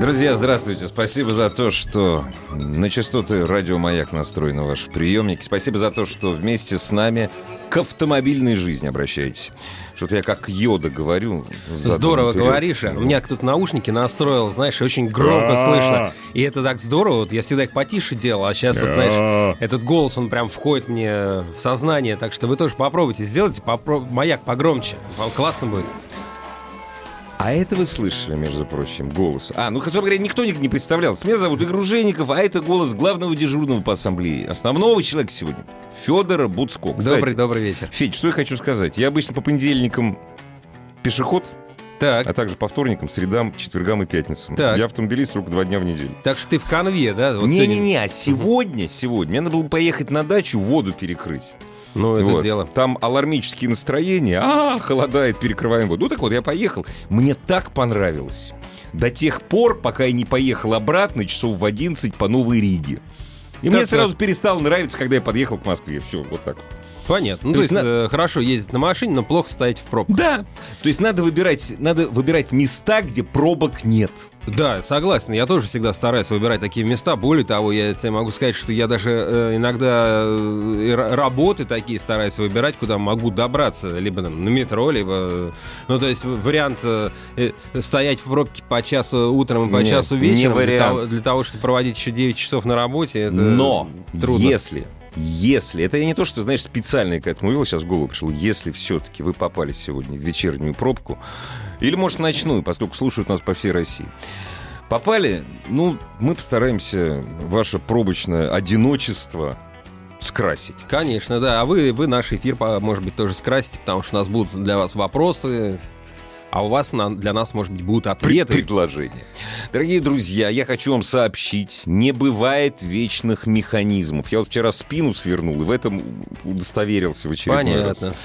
Друзья, здравствуйте. Спасибо за то, что на частоты радио «Маяк» настроены ваши приемники. Спасибо за то, что вместе с нами к автомобильной жизни обращаетесь. Что-то я как йода говорю. Здорово вперед. говоришь. У меня тут наушники настроил, знаешь, очень громко слышно. И это так здорово. Вот я всегда их потише делал, а сейчас, вот, знаешь, этот голос, он прям входит мне в сознание. Так что вы тоже попробуйте, сделайте попро... маяк погромче. Классно будет. А это вы слышали, между прочим, голос. А, ну, собственно говоря, никто не представлял. Меня зовут Игорь Жеников, а это голос главного дежурного по ассамблее. Основного человека сегодня. Федора Буцко. Кстати, добрый, добрый вечер. Федь, что я хочу сказать. Я обычно по понедельникам пешеход, так. а также по вторникам, средам, четвергам и пятницам. Так. Я автомобилист только два дня в неделю. Так что ты в конве, да? Не-не-не, вот а сегодня, сегодня, мне надо было поехать на дачу, воду перекрыть. Ну, это вот. дело. Там алармические настроения. А, холодает, перекрываем воду. Ну, так вот, я поехал. Мне так понравилось. До тех пор, пока я не поехал обратно часов в 11 по Новой Риге. И так, мне сразу так. перестало нравиться, когда я подъехал к Москве. Все, вот так. Понятно. Ну, то, то есть, есть на... Э, хорошо ездить на машине, но плохо стоять в пробках. Да. То есть надо выбирать, надо выбирать места, где пробок нет. Да, согласен. Я тоже всегда стараюсь выбирать такие места. Более того, я тебе могу сказать, что я даже э, иногда э, работы такие стараюсь выбирать, куда могу добраться. Либо там, на метро, либо... Ну, то есть вариант э, э стоять в пробке по часу утром и по Нет, часу вечером для того, для того, чтобы проводить еще 9 часов на работе, это Но трудно. если если, это я не то, что, знаешь, специально к этому вел, сейчас в голову пришло, если все-таки вы попали сегодня в вечернюю пробку, или, может, ночную, поскольку слушают нас по всей России, попали, ну, мы постараемся ваше пробочное одиночество скрасить. Конечно, да. А вы, вы наш эфир, может быть, тоже скрасите, потому что у нас будут для вас вопросы, а у вас на, для нас, может быть, будут ответы. Предложения. Дорогие друзья, я хочу вам сообщить, не бывает вечных механизмов. Я вот вчера спину свернул, и в этом удостоверился в очередной Понятно. раз.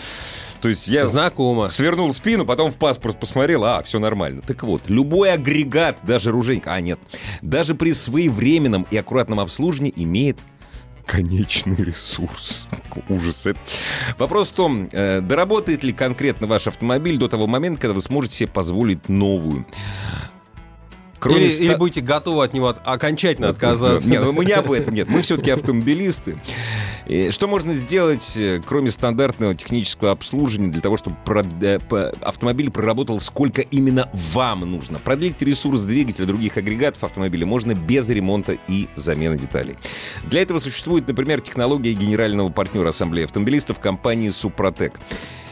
То есть я Знакомо. свернул спину, потом в паспорт посмотрел, а, все нормально. Так вот, любой агрегат, даже ружейник, а, нет, даже при своевременном и аккуратном обслуживании имеет конечный ресурс. Ужас. Это... Вопрос в том, э, доработает ли конкретно ваш автомобиль до того момента, когда вы сможете себе позволить новую. Кроме или, ста... или будете готовы от него окончательно отказаться. Нет, ну, мы не об этом, нет. Мы все-таки автомобилисты. И что можно сделать, э, кроме стандартного технического обслуживания, для того, чтобы э, автомобиль проработал сколько именно вам нужно? Продлить ресурс двигателя других агрегатов автомобиля можно без ремонта и замены деталей. Для этого существует, например, технология генерального партнера Ассамблеи автомобилистов компании «Супротек».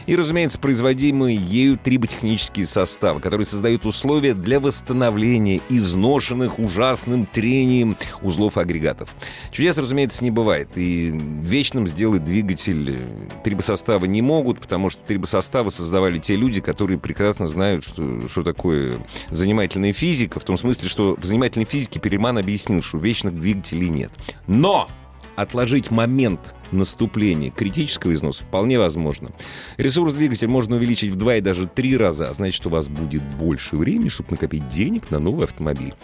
И, разумеется, производимые ею триботехнические составы, которые создают условия для восстановления изношенных ужасным трением узлов агрегатов. Чудес, разумеется, не бывает. И вечным сделать двигатель трибосоставы не могут, потому что трибосоставы создавали те люди, которые прекрасно знают, что, что такое занимательная физика, в том смысле, что в занимательной физике Перельман объяснил, что вечных двигателей нет. Но отложить момент наступления критического износа вполне возможно. Ресурс двигателя можно увеличить в два и даже три раза, а значит, у вас будет больше времени, чтобы накопить денег на новый автомобиль.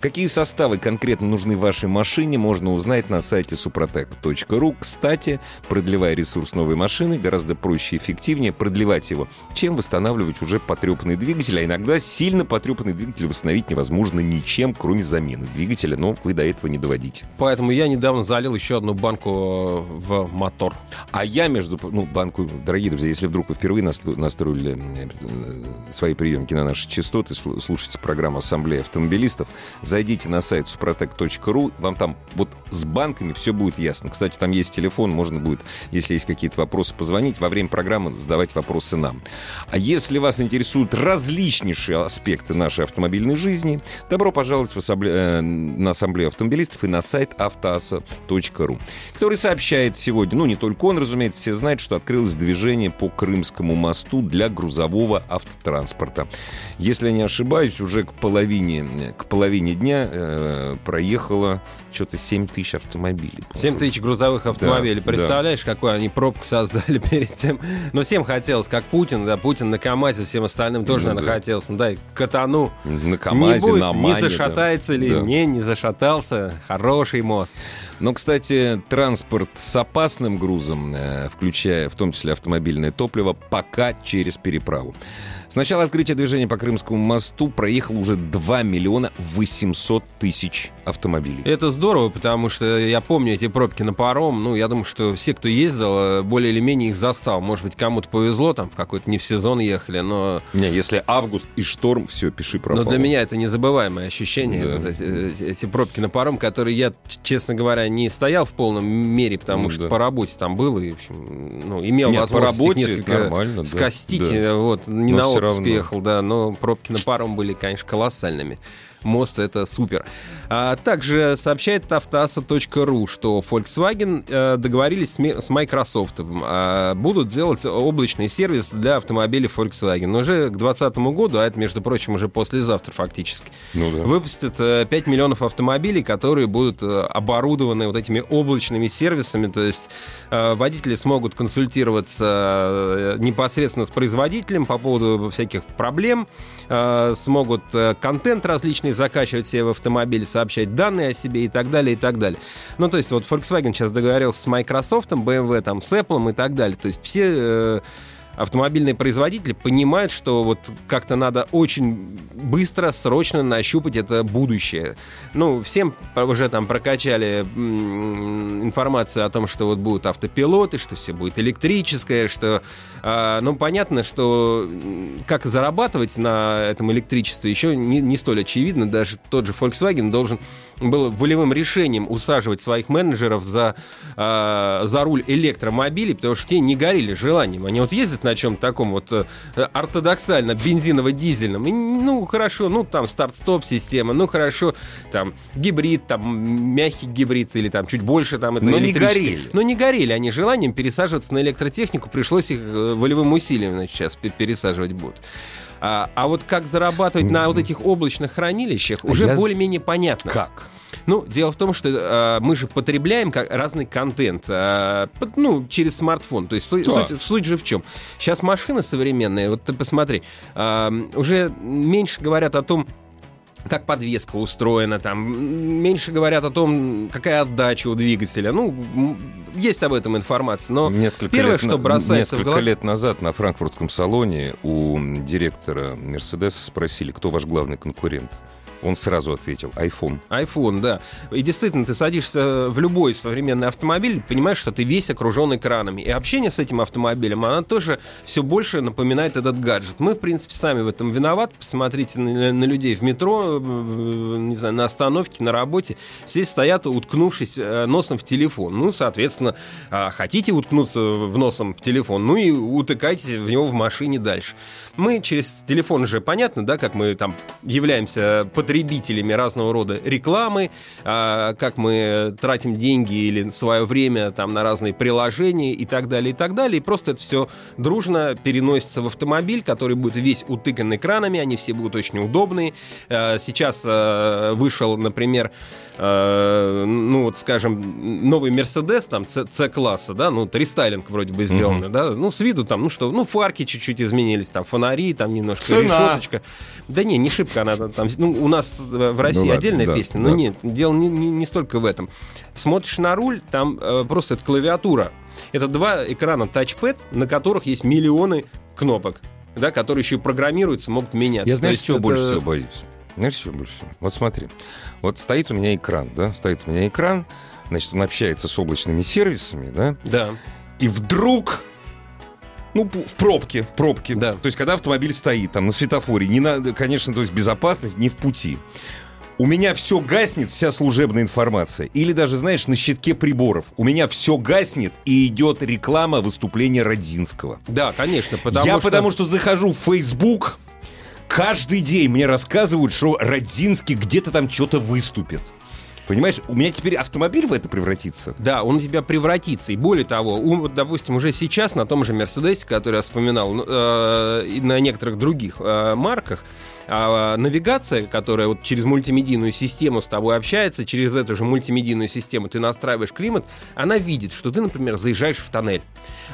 Какие составы конкретно нужны вашей машине, можно узнать на сайте suprotec.ru. Кстати, продлевая ресурс новой машины, гораздо проще и эффективнее продлевать его, чем восстанавливать уже потрепанный двигатель, а иногда сильно потрепанный двигатель восстановить невозможно ничем, кроме замены двигателя, но вы до этого не доводите. Поэтому я недавно залил еще одну банку в мотор. А я, между ну, банку, дорогие друзья, если вдруг вы впервые настроили э, свои приемки на наши частоты, слушайте программу Ассамблея автомобилистов, зайдите на сайт suprotec.ru, вам там вот с банками все будет ясно. Кстати, там есть телефон, можно будет, если есть какие-то вопросы, позвонить, во время программы задавать вопросы нам. А если вас интересуют различнейшие аспекты нашей автомобильной жизни, добро пожаловать в ассамбле... Э, на Ассамблею автомобилистов и на сайт автоаса.ру, который сообщает сегодня, ну не только он, разумеется, все знают, что открылось движение по Крымскому мосту для грузового автотранспорта. Если я не ошибаюсь, уже к половине, к половине дня э, проехало что-то 7 тысяч автомобилей. 7 тысяч грузовых автомобилей. Да, Представляешь, да. какую они пробку создали перед тем? Но всем хотелось, как Путин, да, Путин на КАМАЗе, всем остальным тоже, ну, наверное, да. хотелось. Ну, дай катану. На КАМАЗе, не будет, на Мане. Не зашатается да. ли? Да. Не, не зашатался. Хороший мост. Но, кстати, транспорт с опасным грузом, э, включая в том числе автомобильное топливо, пока через переправу. С начала открытия движения по Крымскому мосту проехало уже 2 миллиона 800 тысяч автомобилей. Это здорово, потому что я помню эти пробки на паром. Ну, я думаю, что все, кто ездил, э, более или менее их застал. Может быть, кому-то повезло, там в какой-то не в сезон ехали, но... Не, если август и шторм, все, пиши пропало. Но для меня это незабываемое ощущение. Да. Вот эти, эти, эти пробки на паром, которые я, честно говоря, не стоял в полном мере, потому Ну, что да. по работе там был и, в общем, ну, имел Нет, по возможность их работе несколько скостить. да. э, Вот, не Но на отпуск равно. ехал, да, но пробки на паром были, конечно, колоссальными. Мост это супер. А также сообщает автоаса.ру, что Volkswagen э, договорились с, Ми- с Microsoft. э, будут делать облачный сервис для автомобилей Volkswagen. Но уже к 2020 году, а это, между прочим, уже послезавтра фактически, Ну да. выпустят э, 5 миллионов автомобилей, которые будут э, оборудованы вот этими облачными сервисами. То есть э, водители смогут консультироваться э, непосредственно с производителем по поводу всяких проблем, э, смогут э, контент различный закачивать себе в автомобиль, сообщать данные о себе и так далее, и так далее. Ну, то есть вот Volkswagen сейчас договорился с Microsoft, BMW, там, с Apple и так далее. То есть все э, автомобильные производители понимают, что вот как-то надо очень быстро, срочно нащупать это будущее. Ну, всем уже там прокачали информацию о том, что вот будут автопилоты, что все будет электрическое, что... а, ну, понятно, что как зарабатывать на этом электричестве еще не, не столь очевидно. Даже тот же Volkswagen должен был волевым решением усаживать своих менеджеров за, а, за руль электромобилей, потому что те не горели желанием. Они вот ездят на чем-то таком вот э, ортодоксально бензиново-дизельном. И, ну, хорошо, ну, там старт-стоп система, ну, хорошо, там гибрид, там мягкий гибрид или там чуть больше там это Но не горели. Но не горели они желанием пересаживаться на электротехнику. Пришлось их э, волевым усилием значит, сейчас пе- пересаживать будут. А, а вот как зарабатывать на вот этих облачных хранилищах, уже Я- более-менее понятно. Как? Ну, дело в том, что э, мы же потребляем как разный контент, э, под- ну, через смартфон. То есть су- Так. суть, суть же в чем? Сейчас машины современные, вот ты посмотри, э, уже меньше говорят о том, как подвеска устроена, там меньше говорят о том, какая отдача у двигателя. Ну, есть об этом информация, но Несколько первое, лет что на- бросается в несколько глаза... лет назад на франкфуртском салоне у директора Мерседеса спросили, кто ваш главный конкурент. Он сразу ответил, iPhone. iPhone, да. И действительно, ты садишься в любой современный автомобиль, понимаешь, что ты весь окружен экранами. И общение с этим автомобилем, она тоже все больше напоминает этот гаджет. Мы, в принципе, сами в этом виноваты. Посмотрите на, на людей в метро, в- не знаю, на остановке, на работе. Все стоят, уткнувшись э, носом в телефон. Ну, соответственно, а, хотите уткнуться в носом в телефон, ну и утыкайтесь в него в машине дальше. Мы через телефон же понятно, да, как мы там являемся потребителями разного рода рекламы, а, как мы тратим деньги или свое время там на разные приложения и так далее, и так далее. И просто это все дружно переносится в автомобиль, который будет весь утыкан экранами, они все будут очень удобные. А, Сейчас а, вышел, например, ну вот, скажем, новый Мерседес, там, С-класса, да, ну, рестайлинг вроде бы сделано, да, ну, с виду там, ну что, ну, фарки чуть-чуть изменились, там, фонари, там, немножко Цена. решеточка. Да не, не шибко она там, ну, у нас в России ладно, отдельная да, песня, но да. нет, дело не, не- не столько в этом. Смотришь на руль, там э, просто это клавиатура. Это два экрана тачпэд, на которых есть миллионы кнопок, да, которые еще и программируются, могут меняться. Я есть чего это- больше всего боюсь? Знаешь, чего больше всего? Вот смотри. Вот стоит у меня экран, да? Стоит у меня экран, значит, он общается с облачными сервисами, да? Да. И вдруг ну, в пробке, в пробке. Да. То есть, когда автомобиль стоит там на светофоре, не надо, конечно, то есть безопасность не в пути. У меня все гаснет, вся служебная информация. Или даже, знаешь, на щитке приборов. У меня все гаснет и идет реклама выступления Родинского. Да, конечно, потому Я что... потому что захожу в Facebook, каждый день мне рассказывают, что Родинский где-то там что-то выступит. Понимаешь, у меня теперь автомобиль в это превратится. Да, он у тебя превратится. И более того, у, вот, допустим, уже сейчас на том же Мерседесе, который я вспоминал, ну, э, и на некоторых других э, марках, а навигация, которая вот через мультимедийную систему с тобой общается, через эту же мультимедийную систему ты настраиваешь климат, она видит, что ты, например, заезжаешь в тоннель.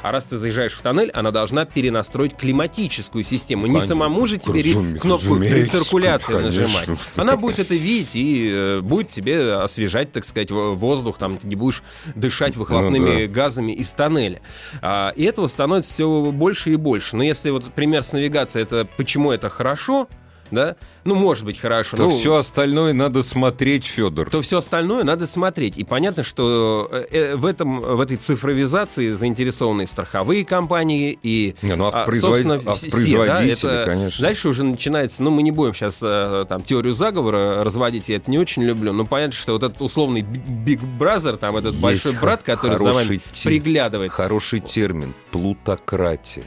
А раз ты заезжаешь в тоннель, она должна перенастроить климатическую систему. Не самому же тебе кнопку рециркуляции нажимать. Она будет это видеть и э, будет тебе освежать, так сказать, воздух, там ты не будешь дышать выхлопными газами из тоннеля. А, и этого становится все больше и больше. Но если вот пример с навигацией, это почему это хорошо, да? Ну, может быть, хорошо. То ну, все остальное надо смотреть, Федор. то все остальное надо смотреть. И понятно, что э, э, в, этом, в этой цифровизации заинтересованы страховые компании, и Не, ну, а, автопроизвод- собственно, все, автопроизводители, да, это- конечно. Дальше уже начинается, ну, мы не будем сейчас там теорию заговора разводить, я это не очень люблю, но понятно, что вот этот условный Big Brother, там этот Есть большой брат, который за вами ти- приглядывает. Хороший термин – плутократия.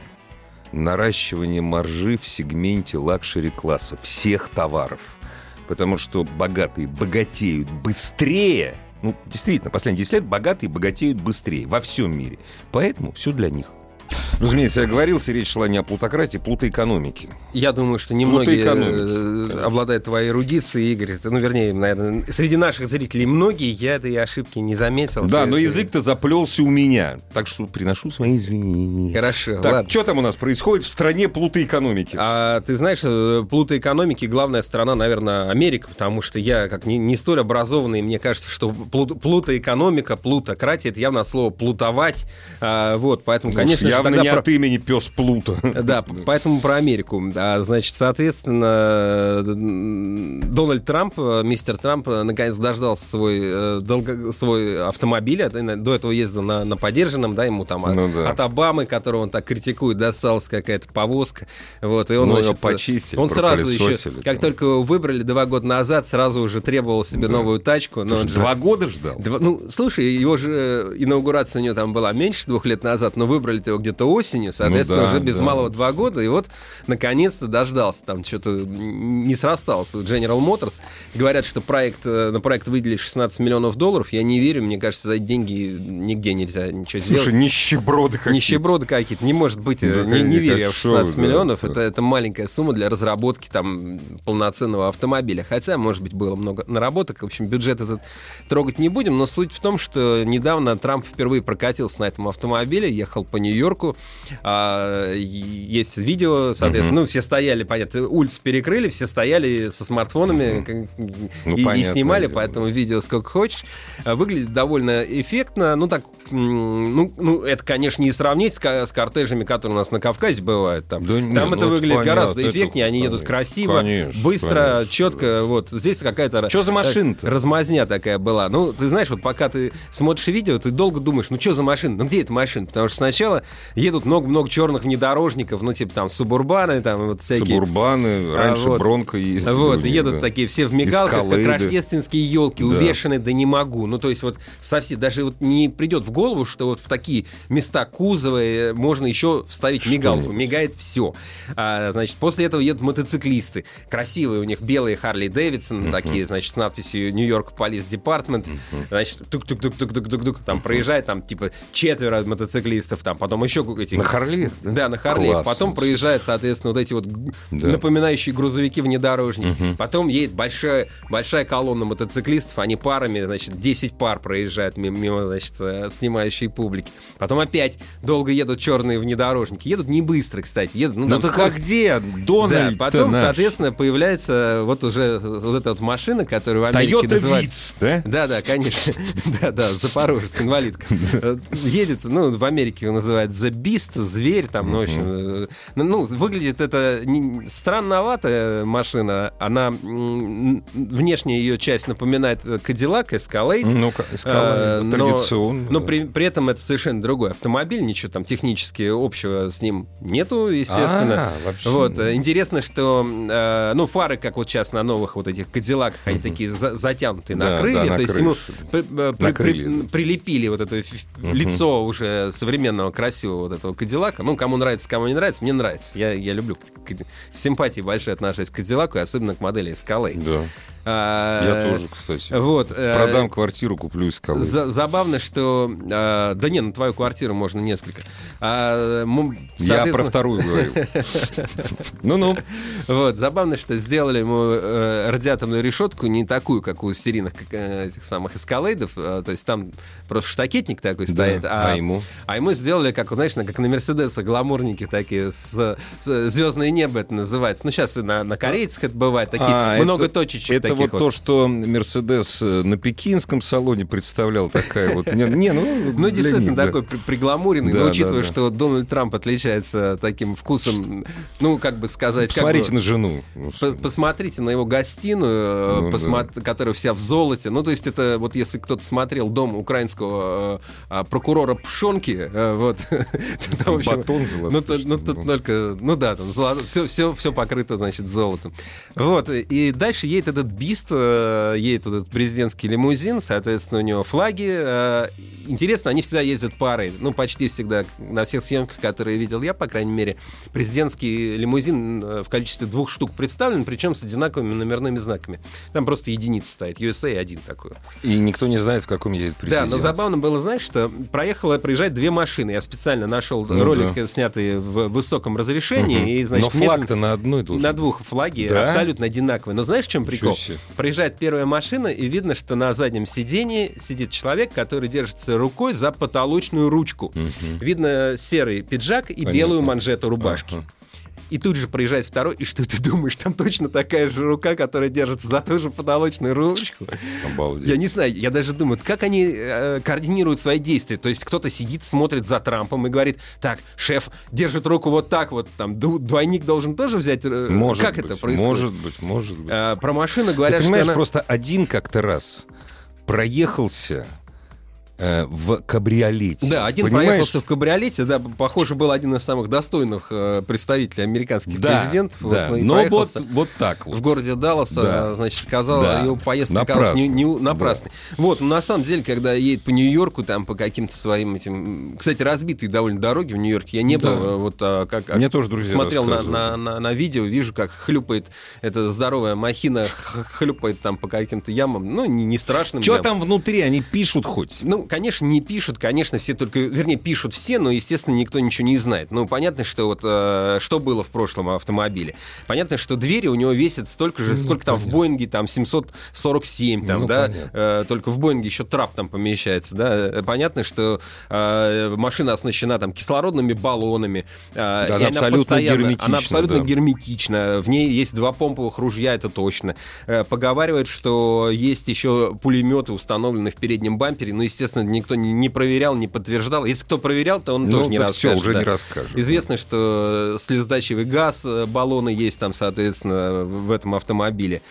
Наращивание маржи в сегменте luxury-класса всех товаров. Потому что богатые богатеют быстрее. Ну, действительно, последние 10 лет богатые богатеют быстрее во всем мире. Поэтому все для них. Ну, разумеется, я говорил, речь шла не о плутократии, плутоэкономике. Я думаю, что немногие э, обладают твоей эрудицией, Игорь. Ну, вернее, наверное, среди наших зрителей многие, я этой ошибки не заметил. Да, но ты- язык-то заплелся у меня. Так что приношу свои извинения. Хорошо, Так, ладно. что там у нас происходит в стране плутоэкономики? А ты знаешь, э, плутоэкономики главная страна, наверное, Америка, потому что я, как не, не столь образованный, мне кажется, что плут- плутоэкономика, плутократия, это явно слово плутовать. А, вот, поэтому, Ну, конечно же, тогда не про- от имени пес Плута. Да, поэтому про Америку. А, значит, соответственно, Дональд Трамп, э, мистер Трамп, э, наконец дождался свой, э, долго- свой автомобиль. До этого ездил на, на подержанном, да, ему там от- Ну да. от Обамы, которого он так критикует, досталась какая-то повозка. Вот, и он, Ну, значит, почистили, он сразу еще, как только его выбрали два года назад, сразу уже требовал себе новую тачку. Но он же- Два года ждал. Два- ну, слушай, его же инаугурация у него там была меньше двух лет назад, но выбрали его где-то осенью, соответственно, Ну да, уже без да. малого два года, и вот наконец-то дождался. Там что-то не срасталось. У General Motors говорят, что проект, э, на проект выделили 16 миллионов долларов. Я не верю, мне кажется, за эти деньги нигде нельзя ничего Слушай, сделать. нищеброды какие Нищеброды какие-то. Не может быть. э, Да, не, не конечно, верю я в что вы, 16 да, миллионов. да. Это, это маленькая сумма для разработки там полноценного автомобиля. Хотя, может быть, было много наработок. В общем, бюджет этот трогать не будем. Но суть в том, что недавно Трамп впервые прокатился на этом автомобиле, ехал по Нью-Йорку. А, и есть видео, соответственно. Ну, все стояли, понятно, улицу перекрыли, все стояли со смартфонами как- Ну, и- и, снимали, дело, поэтому видео сколько хочешь. А, Выглядит довольно эффектно. Ну, так, ну, ну это, конечно, не сравнить с, с кортежами, которые у нас на Кавказе бывают. Там, Да не, там ну, это это выглядит понятно, гораздо это эффектнее, они едут красиво, конечно, быстро, конечно, четко. Вот здесь какая-то Чё за э, машина-то? размазня такая была. Ну, ты знаешь, вот пока ты смотришь видео, ты долго думаешь, ну что за машина? Ну где эта машина? Потому что сначала едут много-много черных внедорожников, ну типа там субурбаны, там вот всякие. Субурбаны, раньше вот. Бронко ездили. Вот, них, едут да. такие все в мигалках, как Эскалейды. рождественские елки, Да. увешаны, да не могу. Ну, то есть вот совсем, даже вот не придет в голову, что вот в такие места кузова э, можно еще вставить мигалку. Что-нибудь. Мигает все. А, значит, после этого едут мотоциклисты. Красивые у них белые Харли Дэвидсон, такие, значит, с надписью Нью-Йорк Police Department. Значит, тук-тук-тук-тук-тук-тук, там проезжает, там типа четверо мотоциклистов, там потом еще эти... На Харле? Да, на Харли. Классно. Потом проезжают, соответственно, вот эти вот Да. напоминающие грузовики внедорожники. Потом едет большая, большая колонна мотоциклистов, они парами, значит, 10 пар проезжают мимо, значит, э, снимающей публики. Потом опять долго едут черные внедорожники. Едут не быстро, кстати. Едут, ну, Ну так а скорость- где Дональд да, потом, соответственно, появляется вот уже вот эта вот машина, которую в Америке Тойота называют... Виц, да? Да, да, конечно. Да, да, Запорожец, инвалидка. Э, Едет, ну, в Америке его называют The Beast, зверь там, ну, в общем. э, Ну, ну, выглядит это не- странноватая машина. Она, м, внешне ее часть напоминает э, Cadillac Escalade. Э, Escalade, но- традиционно. Но да. при, при этом это совершенно другой автомобиль, ничего там технически общего с ним нету, естественно. А, вообще. Вот, э, интересно, что, э, ну, фары, как вот сейчас на новых вот этих Кадиллаках, они такие за- затянутые Да, на крылья, да, на то есть ему да. при- э, при- при- да. прилепили вот это лицо уже современного, красивого вот этого Кадиллака. Ну, кому нравится, кому не нравится, мне нравится. Я, я люблю, к- к- с симпатией большой отношусь к Кадиллаку, и особенно к модели Escalade. Да. А, Я тоже, кстати. Вот. э, Продам квартиру, куплю скалы. За- забавно, что... а, да не, на твою квартиру можно несколько. А, Я про вторую говорю. Ну-ну. Вот, забавно, что сделали э, радиаторную решетку не такую, как у серийных э, этих самых эскалейдов. э, то есть там просто штакетник такой стоит. а ему? А ему сделали, как, знаешь, на- как на Мерседесах, гламурники такие, с, звездное небо это называется. Ну, сейчас и на, корейцах это бывает, такие А, много точечек Это вот вот. то, что Мерседес э, на пекинском салоне представлял, такая вот. Не, не, ну, Ну, действительно, такой при- пригламуренный, но учитывая, что Дональд Трамп отличается таким вкусом, ну, как бы сказать... Посмотрите на жену. Ну, Посмотрите на его гостиную, Ну, э, посмо- которая вся в золоте. Ну, то есть это вот если кто-то смотрел дом украинского э, прокурора Пшонки, вот, Батон золотой, ну, тут, ну, тут только, ну да, там все, все, все покрыто, значит, золотом. Вот, и дальше едет этот бист, э, едет этот президентский лимузин, соответственно, у него флаги. э, Интересно, они всегда ездят парой, ну, почти всегда, на всех съемках, которые видел я, по крайней мере, президентский лимузин э, в количестве двух штук представлен, причем с одинаковыми номерными знаками. Там просто единица стоит, USA один такой. И никто не знает, в каком едет президент. Да, но забавно было, знаешь, что проехала, проезжать две машины. Я специально нашел Ну ролик, да. снятый в высоком разрешении. Мгм. И, значит, Но флаг-то на одной должен. на двух флаги Да? абсолютно одинаковые. Но знаешь, в чем прикол? себе. Проезжает первая машина, и видно, что на заднем сидении сидит человек, который держится рукой за потолочную ручку. Мгм. Видно серый пиджак и Понятно. белую манжету рубашки. Ага. И тут же проезжает второй, и что ты думаешь, там точно такая же рука, которая держится за ту же потолочную ручку. Обалдеть. Я не знаю, я даже думаю, как они э, координируют свои действия. То есть кто-то сидит, смотрит за Трампом и говорит, так, шеф держит руку вот так вот, там двойник должен тоже взять. э, Может как быть, это происходит? Может быть, может быть. Э, про машину Ты говорят, понимаешь, что она... просто один как-то раз проехался э, в кабриолете. Да, один Понимаешь? проехался в кабриолете, да, похоже, был один из самых достойных э, представителей американских Да, президентов. Вот, да. ну, и Но вот, вот так вот. в городе Далласа, Да. значит, казалось, Да. его поездка оказалась Напрасно. не, не- напрасной. Вот, но на самом деле, когда едет по Нью-Йорку, там по каким-то своим этим... Кстати, разбитые довольно дороги в Нью-Йорке. Я не Да. был, э, вот а, как... Мне тоже друзья Смотрел на, на, на, на видео, вижу, как хлюпает эта здоровая махина, хлюпает там по каким-то ямам. Ну, не, не страшным Что там внутри? Они пишут хоть? Ну, конечно, не пишут, конечно, все только, вернее, пишут все, но, естественно, никто ничего не знает. Ну, понятно, что вот э, что было в прошлом автомобиле. Понятно, что двери у него весят столько же, сколько там в Боинге, там 747, там, Ну, да, понятно. Э, только в Боинге еще трап там помещается, да. Э, Понятно, что э, машина оснащена там кислородными баллонами. э, Да, и она абсолютно постоянно- герметична, Она абсолютно да. герметична. В ней есть два помповых ружья, это точно. Э, Поговаривают, что есть еще пулеметы, установленные в переднем бампере. Но, естественно, никто не, не проверял, не подтверждал. Если кто проверял, то он Ну, тоже не расскажет. уже да. не расскажет. Известно, что слезоточивый газ, э, баллоны есть там, соответственно, в этом автомобиле.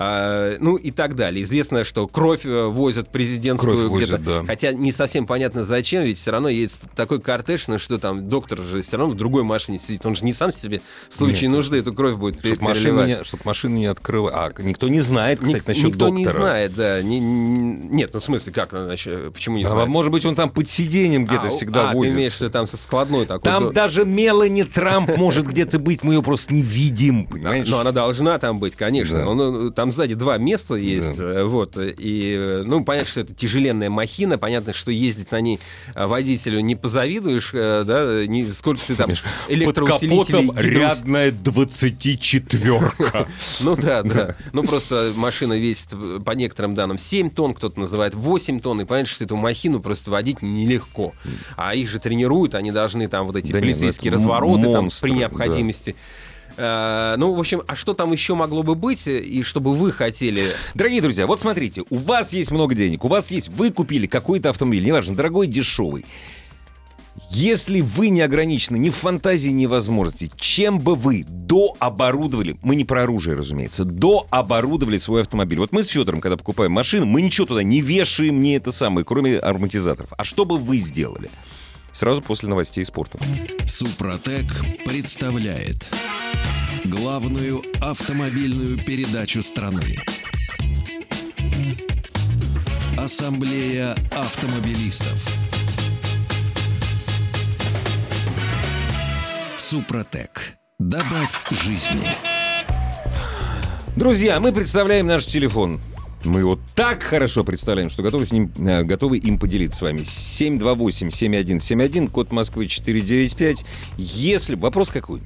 А, ну и так далее. Известно, что кровь э, возят президентскую Кровь где-то. да. Хотя не совсем понятно зачем, ведь все равно едет такой кортеж, ну что там, доктор же все равно в другой машине сидит. Он же не сам себе в случае Нет. нужды эту кровь будет пер- Чтобы машину, переливать. не, чтоб машину не открывать. А, никто не знает, кстати, Ник- насчет Никто доктора. не знает, да. Не- не- нет, ну в смысле, как, значит, почему не А, может быть, он там под сиденьем где-то А, всегда а, возится. ты имеешь виду там со складной такой. Там до- даже Мелани Трамп может где-то быть, мы ее просто не видим, понимаешь? Но она должна там быть, конечно. Да. Он, э, там сзади два места есть. э, Вот. И, ну, понятно, что это тяжеленная махина. Понятно, что ездить на ней э, водителю не позавидуешь, э, да, не, сколько ты там Под электроусилителей... капотом гидроус- рядная 24-ка. Ну да, да. Ну просто машина весит, по некоторым данным, 7 тонн, кто-то называет 8 тонн, и понятно, что эту махину просто водить нелегко. А их же тренируют, они должны там вот эти Да нет, ну полицейские м- развороты там монстры, при да. необходимости. Э, Ну, в общем, а что там еще могло бы быть, и чтобы вы хотели... Дорогие друзья, вот смотрите, у вас есть много денег, у вас есть, вы купили какой-то автомобиль, неважно, дорогой, дешевый. Если вы не ограничены ни в фантазии, ни в возможности, чем бы вы дооборудовали, мы не про оружие, разумеется, дооборудовали свой автомобиль. Вот мы с Федором, когда покупаем машину, мы ничего туда не вешаем, не это самое, кроме ароматизаторов. А что бы вы сделали? Сразу после новостей спорта. Супротек представляет главную автомобильную передачу страны. Ассамблея автомобилистов. Супротек. Добавь жизни. Друзья, мы представляем наш телефон. Мы его так хорошо представляем, что готовы, с ним, э, готовы им поделиться с вами. 728-7171, код Москвы 495. Если... Вопрос какой?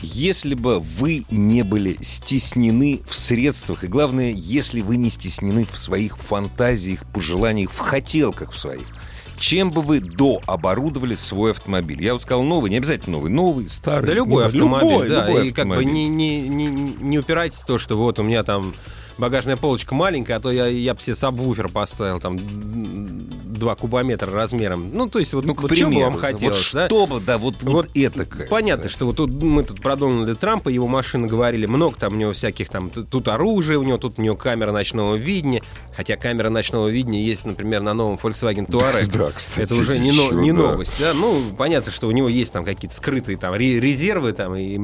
Если бы вы не были стеснены в средствах, и главное, если вы не стеснены в своих фантазиях, пожеланиях, в хотелках в своих, чем бы вы дооборудовали свой автомобиль? Я вот сказал новый, не обязательно новый, новый, старый. Да любой ну, автомобиль, любой, да. любой и как бы автомобиль. не, не, не, не упирайтесь в то, что вот у меня там багажная полочка маленькая, а то я, я бы себе сабвуфер поставил, там, 2 кубометра размером. Ну, то есть, вот, Ну, к вот чего бы примеру, вам хотелось, вот да? что бы, да, вот, вот, Вот это Понятно, что вот тут мы тут про Дональда Трампа, его машины говорили, много там у него всяких там, тут оружие у него, тут у него камера ночного видения, хотя камера ночного видения есть, например, на новом Volkswagen Touareg. Да, кстати, Это уже не, но- еще, не да. новость, да? Ну, понятно, что у него есть там какие-то скрытые там ре- резервы там и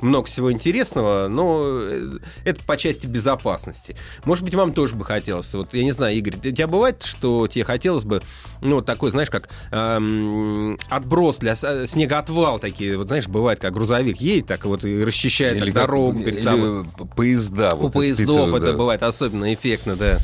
много всего интересного, но э, это по части безопасности. Может быть, вам тоже бы хотелось, вот я не знаю, Игорь, у тебя бывает, что тебе хотелось бы, ну, вот такой, знаешь, как эм, отброс для снегоотвал такие, вот знаешь, бывает, как грузовик едет, так вот и расчищает так как- дорогу перед или собой. поезда. У вот, поездов это да. бывает особенно эффектно, да.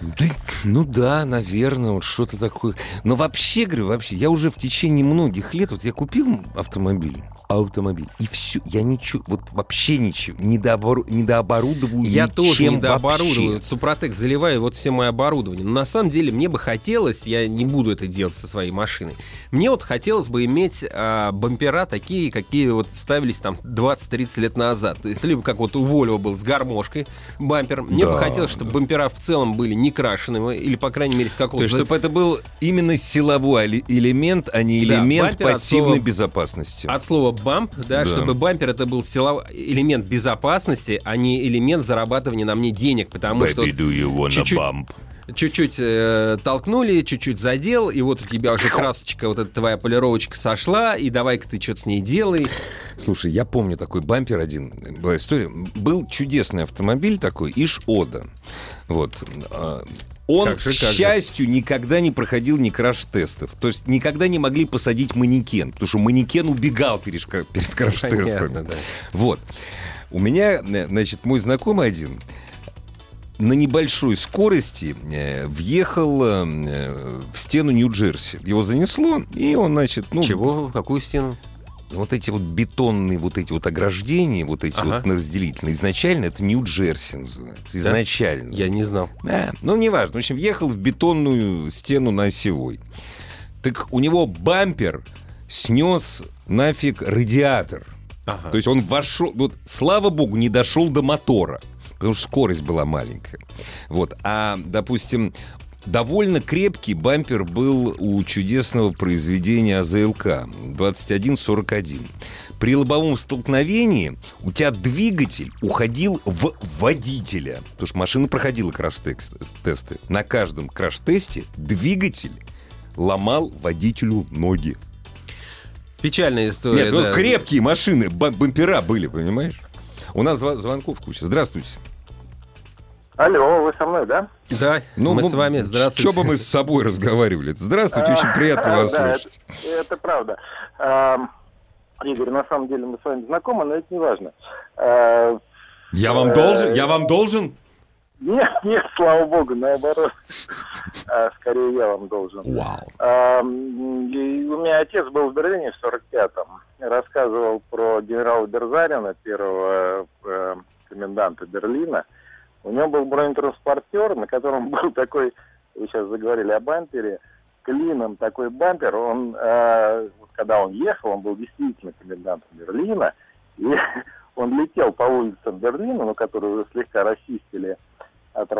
Да, ну да, наверное, вот что-то такое. Но вообще, говорю, вообще, я уже в течение многих лет, вот я купил автомобиль, автомобиль, и все, я ничего, вот вообще ничего, не, дообору, не дооборудоваю Я тоже ничем не дооборудоваю. вообще. Супротек заливаю вот все мое оборудование. Но на самом деле мне бы хотелось, я не буду это делать со своей машиной, мне вот хотелось бы иметь а, бампера такие, какие вот ставились там 20-30 лет назад. То есть либо как вот у Volvo был с гармошкой бампер. Мне Да, бы хотелось, чтобы бампера в целом были не крашеными, или, по крайней мере, с То какого-то... есть, чтобы это был именно силовой элемент, а не Да, элемент от пассивной слова- безопасности. От слова бамп, да, Да. чтобы бампер это был силов... элемент безопасности, а не элемент зарабатывания на мне денег, потому что вот do you wanna чуть-чуть- bump? Чуть-чуть э, толкнули, чуть-чуть задел, и вот у тебя уже красочка, вот эта твоя полировочка сошла, и давай-ка ты что-то с ней делай. Слушай, я помню такой бампер один, была история. Был чудесный автомобиль такой, Иш-Ода. Вот. а, Он, Как же, к как же. счастью, никогда не проходил ни краш-тестов. То есть никогда не могли посадить манекен, потому что манекен убегал перед, перед краш-тестами. Понятно, да. Вот. У меня, э, значит, мой знакомый один на небольшой скорости э, въехал э, в стену Нью-Джерси. Его занесло, и он, значит, ну, Чего? Какую стену? вот эти вот бетонные вот эти вот ограждения, вот эти Ага. вот на разделительные, изначально это Нью-Джерси называется. Изначально. Я не знал. Да, ну, неважно. В общем, въехал в бетонную стену на осевой. Так у него бампер снес нафиг радиатор. Ага. То есть он вошел, вот, слава богу, не дошел до мотора, потому что скорость была маленькая. Вот, а, допустим, довольно крепкий бампер был у чудесного произведения АЗЛК 2141. При лобовом столкновении у тебя двигатель уходил в водителя. Потому что машина проходила краш-тесты. На каждом краш-тесте двигатель ломал водителю ноги. Печальная история. Нет, ну, да. крепкие машины, бам- бампера были, понимаешь? У нас звонков куча. Здравствуйте. Алло, вы со мной, да? Да, мы с вами. Здравствуйте. Что бы мы с собой разговаривали? Здравствуйте, очень приятно вас Да, слышать. Это, правда. Игорь, на самом деле мы с вами знакомы, но это не важно. А, Я вам должен? Я вам должен? Нет, нет, слава богу, наоборот. А, Скорее я вам должен. Вау. И У меня отец был в Берлине в 45-м. Рассказывал про генерала Берзарина, первого э, коменданта Берлина. У него был бронетранспортер, на котором был такой, вы сейчас заговорили о бампере, клином такой бампер. Он, э, когда он ехал, он был действительно комендантом Берлина. И он летел по улицам Берлина, ну, которые уже слегка расчистили от.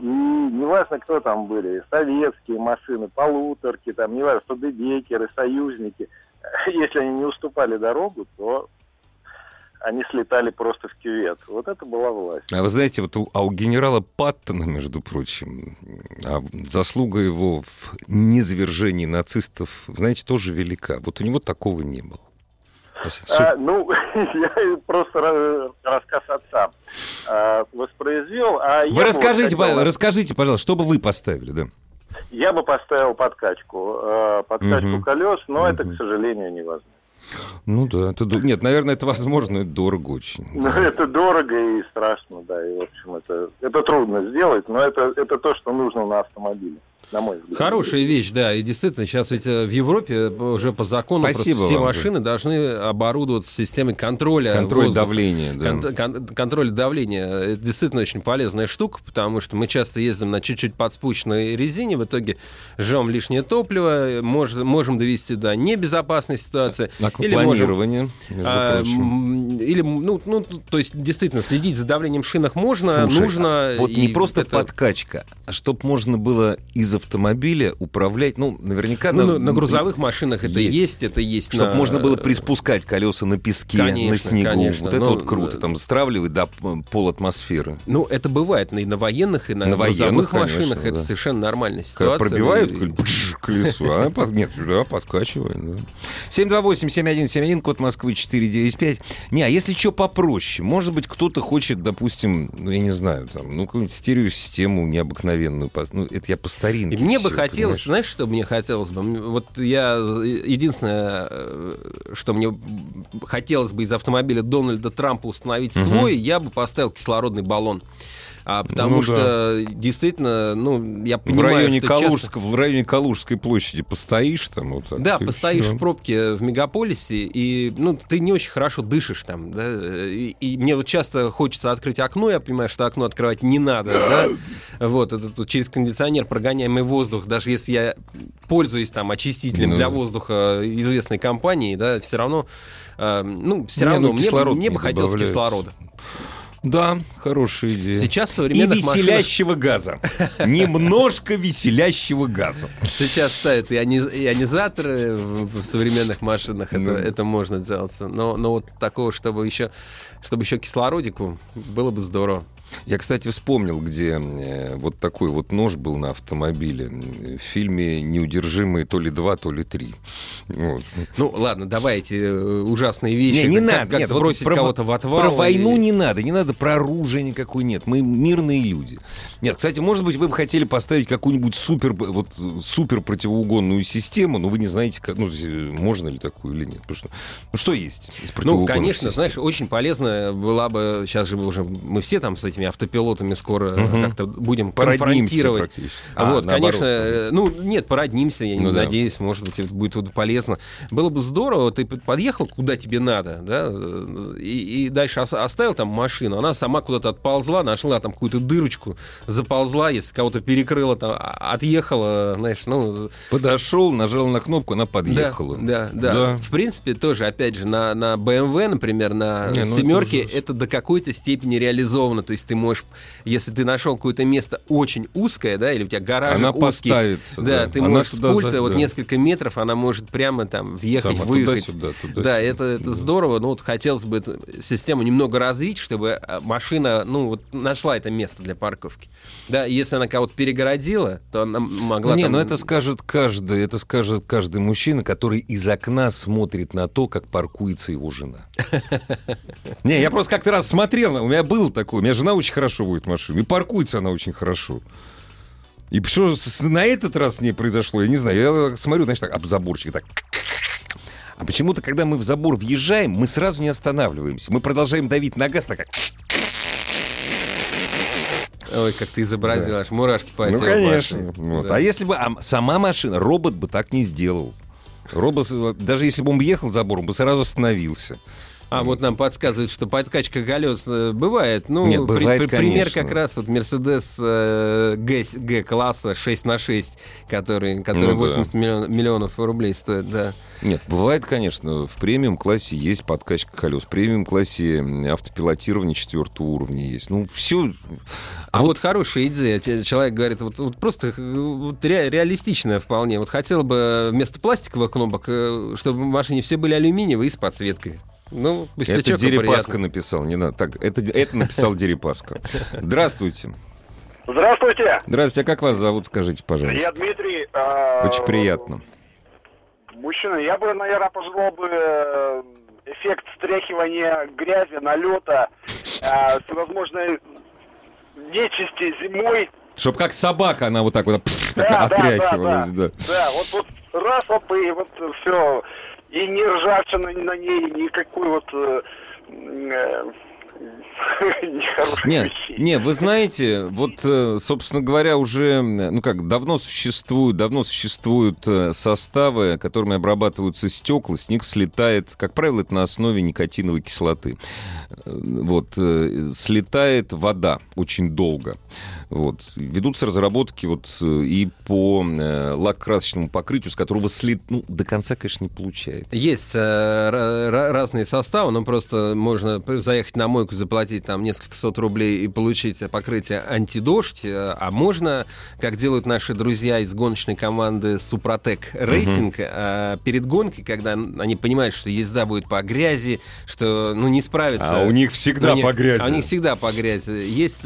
И неважно, кто там были, советские машины, полуторки, там, неважно, студебекеры, союзники. Если они не уступали дорогу, то они слетали просто в кювет. Вот это была власть. А вы знаете, вот у, а у генерала Паттона, между прочим, а заслуга его в незвержении нацистов, знаете, тоже велика. Вот у него такого не было. А А, ну, я просто ра- рассказ отца а, воспроизвел. А Вы бы расскажите, вот хотел- расскажите, пожалуйста, что бы вы поставили, да? Я бы поставил подкачку, э, подкачку Мгм. колес, но это, Мгм. к сожалению, невозможно. Ну да, это, нет, наверное, это возможно, но это дорого очень. Ну, это дорого и страшно, да, и, в общем, это, это трудно сделать, но это, это то, что нужно на автомобиле, на мой взгляд. Хорошая вещь, да. И действительно, сейчас ведь э, в Европе уже по закону Спасибо все вам, машины должны оборудоваться системой контроля Контроль воздуха. давления, да. Кон- кон- контроль давления. Это действительно очень полезная штука, потому что мы часто ездим на чуть-чуть подспущенной резине, в итоге жжем лишнее топливо, мож- можем довести до небезопасной ситуации. Или можем а, или, ну, ну, то есть, действительно, следить за давлением в шинах можно, Слушай, нужно. Вот не просто это- подкачка, а чтобы можно было из автомобиля управлять, ну, наверняка... Ну, на, на грузовых машинах это есть. есть, это есть. Чтобы на- можно было приспускать колеса на песке, на Конечно, снегу. конечно. Вот это Ну, вот круто. э, Там стравливать до п- пол атмосферы. Ну, это бывает и на военных, и на, На грузовых военных, конечно, машинах. Это да. совершенно нормальная Когда ситуация. пробивают И- коль- бжж, колесо, а под, нет, сюда подкачивает. Да. 728-7171, код Москвы 495. Не, а если что попроще? Может быть, кто-то хочет, допустим, ну, я не знаю, там, ну, какую-нибудь стереосистему необыкновенную. Ну, это я по старинке. И мне бы всё, хотелось, понимаешь? знаешь, что мне хотелось бы? Вот я единственное, э, что мне хотелось бы из автомобиля Дональда Трампа установить свой, я бы поставил кислородный баллон. А, потому Ну что действительно, ну, я В понимаю, районе, что часто- Калужска- в районе Калужской площади постоишь там вот так. Да, постоишь всё. в пробке в мегаполисе, и ну, ты не очень хорошо дышишь там. Да? И, и мне вот часто хочется открыть окно, я понимаю, что окно открывать не надо. Да? Вот, это тут через кондиционер прогоняемый воздух, даже если я пользуюсь там очистителем Ну для да. воздуха известной компании, да, все равно, э, ну, все Не, равно, ну, мне, мне не бы хотелось кислорода. Да, хорошая идея. Сейчас в И современных машинах... веселящего газа. Немножко веселящего газа. Сейчас ставят иони- ионизаторы в, в современных машинах, это, Ну. это можно делать. Но, но вот такого, чтобы еще, чтобы еще кислородику, было бы здорово. Я, кстати, вспомнил, где э, вот такой вот нож был на автомобиле. В фильме «Неудержимые» то ли два, то ли три. Вот. Ну, ладно, давайте э, ужасные вещи. Не, не как, надо. Как нет, вот сбросить про, кого-то в отвал. Про войну и- не надо. Не надо про оружие никакой нет. Мы мирные люди. Нет, кстати, может быть, вы бы хотели поставить какую-нибудь супер, вот, супер противоугонную систему, но вы не знаете, как, ну, э, можно ли такую или нет. Потому что, ну, что есть Ну, конечно, систем? знаешь, очень полезно была бы, сейчас же уже, мы все там с этими автопилотами скоро Мгм. как-то будем конфронтировать. А, вот, наоборот. конечно, э, ну, нет, породнимся, я Ну да. надеюсь, может быть, это будет полезно. Было бы здорово, ты подъехал куда тебе надо, да, э, и, и дальше ос- оставил там машину, она сама куда-то отползла, нашла там какую-то дырочку, заползла, если кого-то перекрыла, там, а- отъехала, знаешь, ну, Подошел, нажал на кнопку, она подъехала. да, да, да. В принципе, тоже, опять же, на, на BMW, например, на Не, ну это семерке, это, до какой-то степени реализовано. То есть ты можешь, если ты нашел какое-то место очень узкое, да, или у тебя гараж Она узкий, поставится, да, да. ты Она можешь туда с пульта за- вот да. несколько метров, она может прямо там въехать, Сама выехать. туда-сюда, туда-сюда. да, это, это здорово. Ну вот хотелось бы эту систему немного развить, чтобы а, машина, ну вот нашла это место для парковки. Да, если она кого-то перегородила, то она могла не, там- ну это скажет каждый, это скажет каждый мужчина, который из окна смотрит на то, как паркуется его жена. Не, я просто как-то раз смотрел, у меня был такой, у меня жена очень хорошо водит машину, и паркуется она очень хорошо. И что на этот раз с ней произошло, я не знаю. Я смотрю, знаешь, так, об заборчик, так. А почему-то, когда мы в забор въезжаем, мы сразу не останавливаемся. Мы продолжаем давить на газ, так как... Ой, как ты изобразил, аж мурашки по Ну, конечно. Вот. Да. А если бы а сама машина, робот бы так не сделал. Робот, с- даже если бы он ехал забором, бы сразу остановился. А вот нам подсказывают, что подкачка колес э, бывает. Ну, Нет, бывает, пример конечно. как раз вот Mercedes э, G-класса 6 на 6, который, который Ну да. 80 миллион- миллионов рублей стоит, да. Нет, бывает, конечно, в премиум-классе есть подкачка колес. В премиум-классе автопилотирование четвертого уровня есть. Ну, все... А вот, хорошая идея. Че- Человек говорит, вот, вот просто э, вот ре- реалистичная вполне. Вот хотел бы вместо пластиковых кнопок, чтобы в машине все были алюминиевые и с подсветкой. Ну, Это а Дерипаска приятно. написал, не надо. Так, это, это написал Дерипаска. Здравствуйте. Здравствуйте. Здравствуйте, а как вас зовут, скажите, Я пожалуйста? Дмитрий. э, Очень приятно. Мужчина, я бы, наверное, пожелал бы э, эффект стряхивания грязи, налета, всевозможной нечисти зимой. Чтоб как собака она вот так вот пф, так Да, да, отряхивалась, да. Да, вот, вот раз, оп, и вот все И ни ржавчины на ней, никакой вот э, э, нехороших Не, не, вы знаете, вот, э, собственно говоря, уже, ну как, давно существуют, давно существуют составы, которыми обрабатываются стекла, с них слетает, как правило, это на основе никотиновой кислоты. Вот, слетает вода очень долго. Вот. Ведутся разработки вот э, и по э, лак-красочному покрытию, с которого слит, ну, до конца, конечно, не получается. Есть э, ра- ра- разные составы, но просто можно заехать на мойку, заплатить там несколько сот рублей и получить покрытие антидождь, а можно, как делают наши друзья из гоночной команды Супротек Racing, э, перед гонкой, когда они понимают, что езда будет по грязи, что ну не справится. А у них всегда Ну, не- по грязи. а у них всегда по грязи. Есть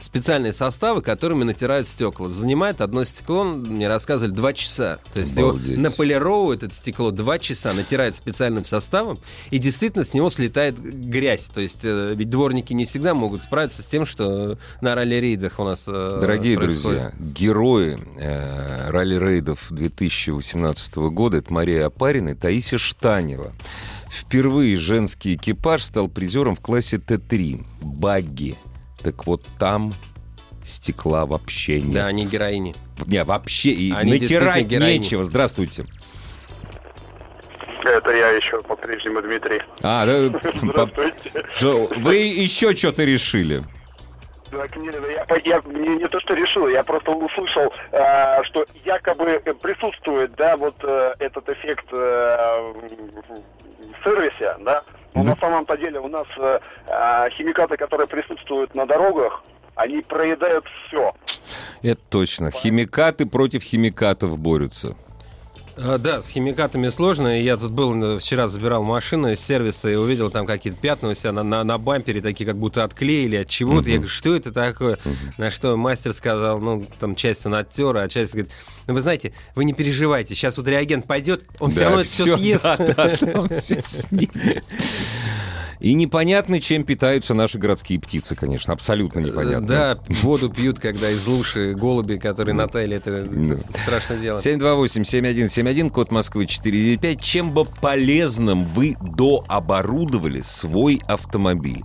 специальные составы, которыми натирают стекла. Занимает одно стекло, мне рассказывали, два часа. То есть его Обалдеть. наполировывают это стекло два часа, натирает специальным составом, и действительно с него слетает грязь. То есть э, ведь дворники не всегда могут справиться с тем, что на ралли-рейдах у нас э, Дорогие происходит. друзья, герои э, ралли-рейдов 2018 года это Мария Апарина и Таисия Штанева. Впервые женский экипаж стал призером в классе Т3 «Багги». Так вот там стекла вообще нет. Да, они героини. Не, вообще, и Они натирать героини. нечего. Здравствуйте. Это я еще по-прежнему Дмитрий. А, да, по- Здравствуйте. что, вы еще что-то решили? Так, не, я, я не, не то, что решил, я просто услышал, э, что якобы присутствует, да, вот э, этот эффект э, в сервисе, да. Но Да. на самом-то деле у нас э, э, химикаты, которые присутствуют на дорогах, они проедают все. Это точно. Химикаты против химикатов борются. А, Да, с химикатами сложно. Я тут был, э, вчера забирал машину из сервиса и увидел там какие-то пятна у себя на, на, на бампере, такие как будто отклеили от чего-то. Я говорю, что это такое? На что мастер сказал, ну, там часть он оттер, а часть говорит, ну, вы знаете, вы не переживайте, сейчас вот реагент пойдет, он все Да, равно это все съест. да, да, снимет. И непонятно, чем питаются наши городские птицы, конечно. Абсолютно непонятно. Да, воду пьют, когда из лужи голуби, которые на тайле, это Да. страшное дело. 728-7171, код Москвы 495. Чем бы полезным вы дооборудовали свой автомобиль?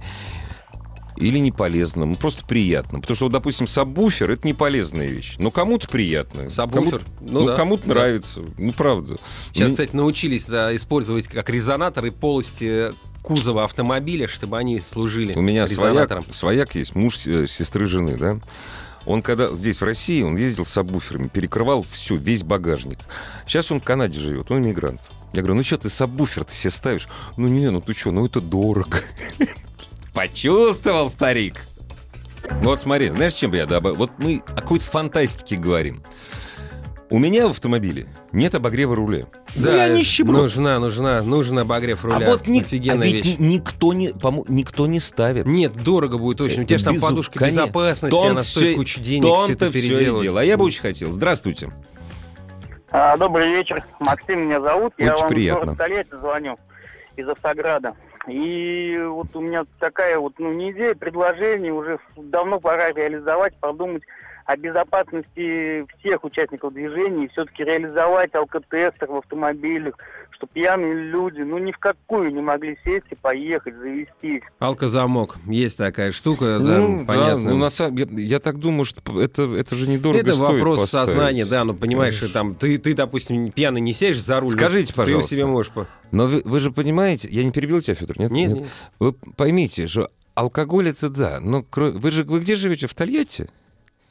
Или не полезным, ну, просто приятным. Потому что, вот, допустим, сабвуфер — это не полезная вещь. Но кому-то приятно. Сабвуфер? Кому-то, Ну ну, да, кому-то да. нравится. Ну, правда. Сейчас, Ну, кстати, научились использовать как резонаторы полости кузова автомобиля, чтобы они служили У меня свояк, свояк есть, муж э, сестры жены, да? Он когда здесь, в России, он ездил с сабвуферами, перекрывал все, весь багажник. Сейчас он в Канаде живет, он иммигрант. Я говорю, ну что ты сабвуфер-то себе ставишь? Ну не, ну ты что, ну это дорого. Почувствовал, старик. Вот смотри, знаешь, чем бы я добавил? Вот мы о какой-то фантастике говорим. У меня в автомобиле нет обогрева руля. Ну, Да, я нищеброд. нужна, нужна, нужен обогрев руля. А вот ни- а Офигенная ведь вещь. ни- никто не, помо- никто не ставит. Нет, дорого будет очень. У тебя же там Безу- подушка конечно. безопасности, Том она стоит всё- кучу денег, том-то все это и дело. А я бы очень хотел. Здравствуйте. А, Добрый вечер. Максим меня зовут. Я Очень вам приятно. из города Тольятти звоню из Автограда. И вот у меня такая вот, ну, не идея, предложение уже давно пора реализовать, подумать о безопасности всех участников движения и все-таки реализовать алкотестер в автомобилях, чтобы пьяные люди, ну, ни в какую не могли сесть и поехать, завестись. Алкозамок. Есть такая штука, да, ну, понятно. ну, на самом- я, я так думаю, что это, это же недорого это стоит вопрос поставить. сознания, да, ну понимаешь, Конечно. там ты, ты, допустим, пьяный не сядешь за руль. Скажите, пожалуйста. Ты себе можешь... Но вы, вы же понимаете, я не перебил тебя, Федор, нет? Нет, нет. Вы поймите, что алкоголь это да, но кро- вы же вы где живете? В Тольятти?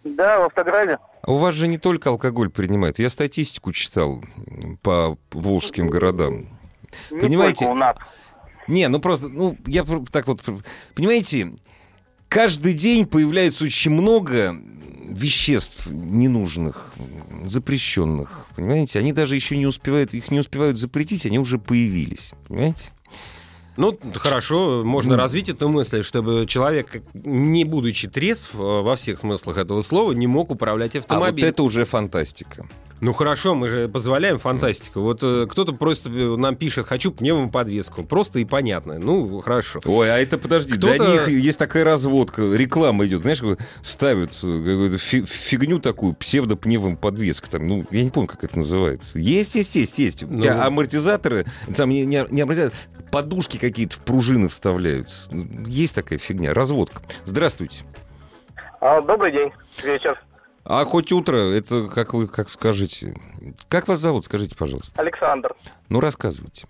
Да, в Автограде. А у вас же не только алкоголь принимают. Я статистику читал по волжским городам. Не Понимаете? у нас. Не, ну просто, ну, я так вот, понимаете, каждый день появляется очень много веществ ненужных, запрещенных, понимаете? Они даже еще не успевают, их не успевают запретить, они уже появились, понимаете? Ну, хорошо, можно Ну. развить эту мысль, чтобы человек, не будучи трезв э, во всех смыслах этого слова, не мог управлять А вот автомобилем. это уже фантастика. Ну хорошо, мы же позволяем фантастику. Вот э, кто-то просто э, нам пишет, хочу пневмоподвеску. Просто и понятно. Ну, хорошо. Ой, а это подожди, для Кто-то- них есть такая разводка, реклама идет, знаешь, ставят э, какую-то фи- фигню такую, псевдопневым подвеску, там, ну, я не помню, как это называется. Есть, есть, есть, есть. Ну. амортизаторы, там не, не, не амортизаторы, подушки какие-то в пружины вставляются. Ну, Есть такая фигня, разводка. Здравствуйте. А, добрый день, вечер. А хоть утро, это как вы, как скажете. Как вас зовут, скажите, пожалуйста. Александр. Ну, рассказывайте.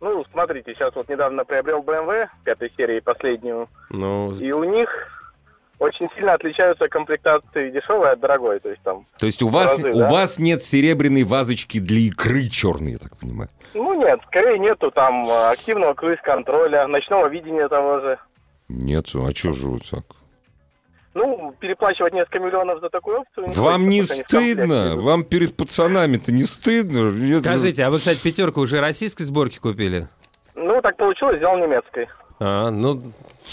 Ну, смотрите, сейчас вот недавно приобрел BMW пятой серии, последнюю, Ну, и у них очень сильно отличаются комплектации дешевой от дорогой, то есть там, То есть у вас, Разы, у да. вас нет серебряной вазочки для икры черной, я так понимаю. ну нет, скорее нету там э, активного круиз-контроля, ночного видения того же. Нет, а что же вы так? Ну, переплачивать несколько миллионов за такую опцию... Вам не стыдно? Вам перед пацанами-то не стыдно? Скажите, а вы, кстати, пятерку уже российской сборки купили? Ну, так получилось, взял немецкой. А, ну,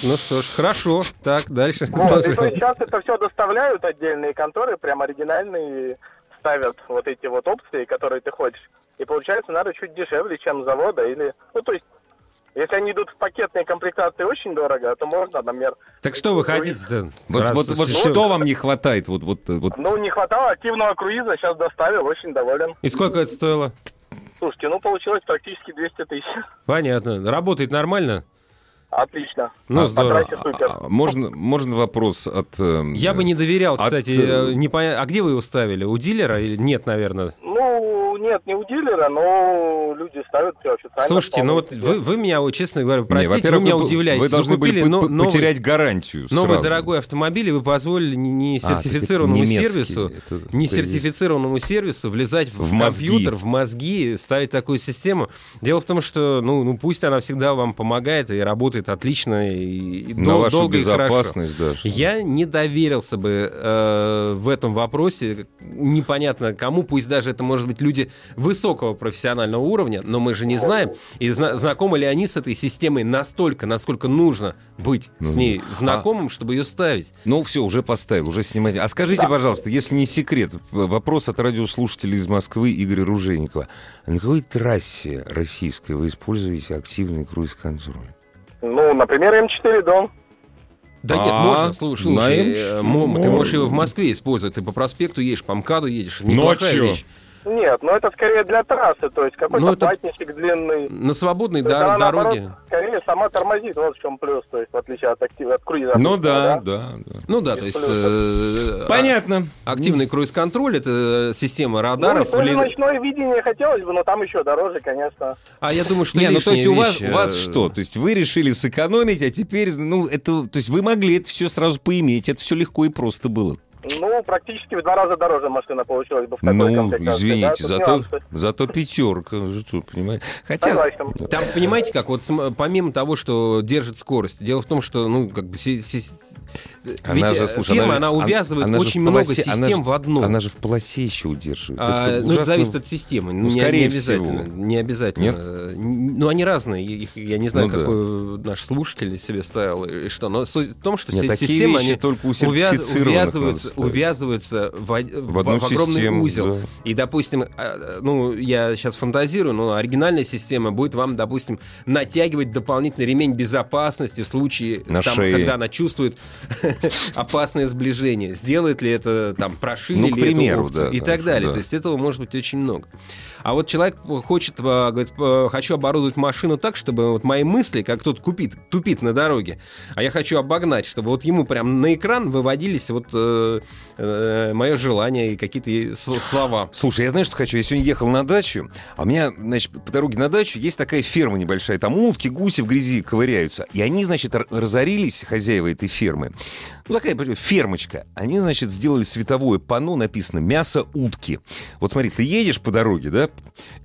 ну что ж, хорошо. Так, дальше. Вот, и то Слушай. есть сейчас это все доставляют отдельные конторы, прям оригинальные, ставят вот эти вот опции, которые ты хочешь. И получается, надо чуть дешевле, чем завода. Или, ну, то есть, если они идут в пакетные комплектации очень дорого, то можно, например, Так что вы хотите-то? Вот, вот, вот что вам не хватает? Вот, вот, вот. ну, не хватало активного круиза, сейчас доставил, очень доволен. И сколько это стоило? Слушайте, ну, получилось практически 200 тысяч. Понятно. Работает нормально? Отлично. Ну, А, здорово. Супер. А, можно, можно вопрос от... эм, Я бы не доверял, От, кстати. э, э, не поня- А где вы его ставили? У дилера или нет, наверное? Ну, нет, не у дилера, но люди ставят все официально. Слушайте, ну вот вы, вы меня, вот, честно говоря, не, простите, во-первых, вы меня вы- удивляете. Вы должны купили были но- новый- потерять гарантию Новый сразу. дорогой автомобиль, и вы позволили не, не А, сертифицированному немецкий, сервису, это- не это- сертифицированному сервису влезать в, В мозги. компьютер, в мозги, ставить такую систему. Дело в том, что ну, ну пусть она всегда вам помогает и работает отлично и, и На дол- вашу долго и хорошо. безопасность, да. что- Я не доверился бы э, в этом вопросе непонятно кому, пусть даже это может быть люди высокого профессионального уровня, но мы же не знаем, и зна- знакомы ли они с этой системой настолько, насколько нужно быть с Ну, ней а- знакомым, чтобы ее ставить. Ну, все, уже поставил, уже снимать. А скажите, пожалуйста, если не секрет, вопрос от радиослушателя из Москвы Игоря Ружейникова. А на какой трассе российской вы используете активный круиз-контроль? Ну, например, М4 дом. Да нет, А, можно, слушай, на слушай, М4 э, Мом, ты можешь его в. Москве использовать, ты по проспекту едешь, по МКАДу едешь, неплохая Ночью. вещь. Нет, ну это скорее для трассы, то есть какой-то Ну, это- платничек длинный. На свободной дор- она, наоборот, дороге. скорее сама тормозит, вот в чем плюс, то есть в отличие от, актива, от круиза. Ну да, да, да. Ну да, Без то есть... э, Понятно. а- Активный круиз-контроль — это система Ну, радаров. тоже или- ночное видение хотелось бы, но там еще дороже, конечно. А я думаю, что Не, ну то есть у вас, у вас э, что? То есть вы решили сэкономить, а теперь, ну, это, то есть вы могли это все сразу поиметь, это все легко и просто было. Ну, практически в два раза дороже машина получилась бы в такой Ну, да, извините, тут зато, нюансы. зато пятерка, что, понимаете? Хотя, Согласен. Там, понимаете, как вот помимо того, что держит скорость, дело в том, что, ну, как бы... си- си- Она ведь, же, э, слушай, фирма, она она, увязывает она очень много полосе- она систем же- в одну. она же в полосе еще удерживает. А, Это ну, это зависит от системы. Ну, не, скорее не обязательно. всего. Не обязательно. Нет? Э, Ну, они разные. Их, я не знаю, Ну да. какой наш слушатель себе ставил и что. Но суть в том, что Нет, все эти системы, они только у увяз- увязываются. Увязываются в, В в- одну в огромный систему, узел. да. И, допустим, а, ну, я сейчас фантазирую, но оригинальная система будет вам, допустим, натягивать дополнительный ремень безопасности в случае, На там, шее. когда она чувствует опасное сближение. Сделает ли это, там, прошили Ну, к ли эту примеру, опцию да, и да, так далее. да. То есть этого может быть очень много. А вот человек хочет, а, говорит, а, хочу оборудовать машину так, чтобы вот мои мысли, как кто-то купит, тупит на дороге, а я хочу обогнать, чтобы вот ему прям на экран выводились вот э, э, мое желание и какие-то слова. Слушай, я знаю, что хочу. Я сегодня ехал на дачу, а у меня, значит, по дороге на дачу есть такая ферма небольшая. Там утки, гуси в грязи ковыряются. И они, значит, разорились, хозяева этой фермы. Ну, такая фермочка. Они, значит, сделали световое панно, написано «Мясо утки». Вот смотри, ты едешь по дороге, да,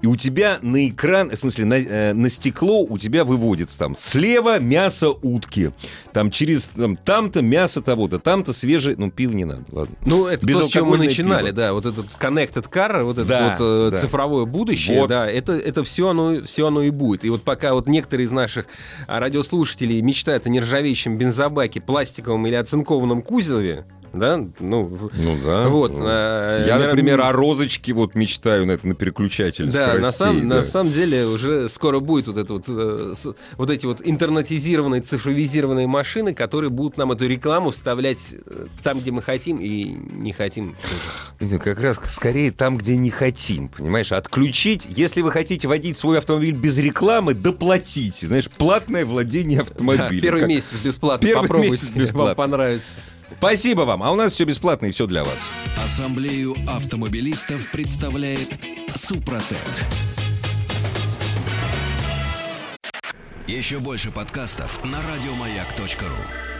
и у тебя на экран, в смысле, на, э, на стекло у тебя выводится там слева мясо утки, там через там, там-то мясо того-то, там-то свежее, ну, пиво не надо, ладно. Ну, это то, с чего мы начинали, пиво. да, вот этот connected car, вот это Да, вот э, да. цифровое будущее, Вот. да, это, это все, оно, все оно и будет. И вот пока вот некоторые из наших а, радиослушателей мечтают о нержавеющем бензобаке, пластиковом или оцинкованном кузове, да? Ну, Ну да. Вот, Ну, э, Я, например, о розочке вот мечтаю на это на переключатель Да, на, скоростей, самом, да. на самом деле уже скоро будет вот это вот, э, вот эти вот интернетизированные, цифровизированные машины, которые будут нам эту рекламу вставлять э, там, где мы хотим и не хотим тоже. Как раз скорее там, где не хотим, понимаешь? Отключить, если вы хотите водить свой автомобиль без рекламы, доплатите. Знаешь, платное владение Да, автомобилем. первый Как- месяц бесплатно. Первый Попробуйте, месяц бесплатно. вам понравится. Спасибо вам. А у нас все бесплатно и все для вас. Ассамблею автомобилистов представляет Супротек. Еще больше подкастов на радиомаяк.ру.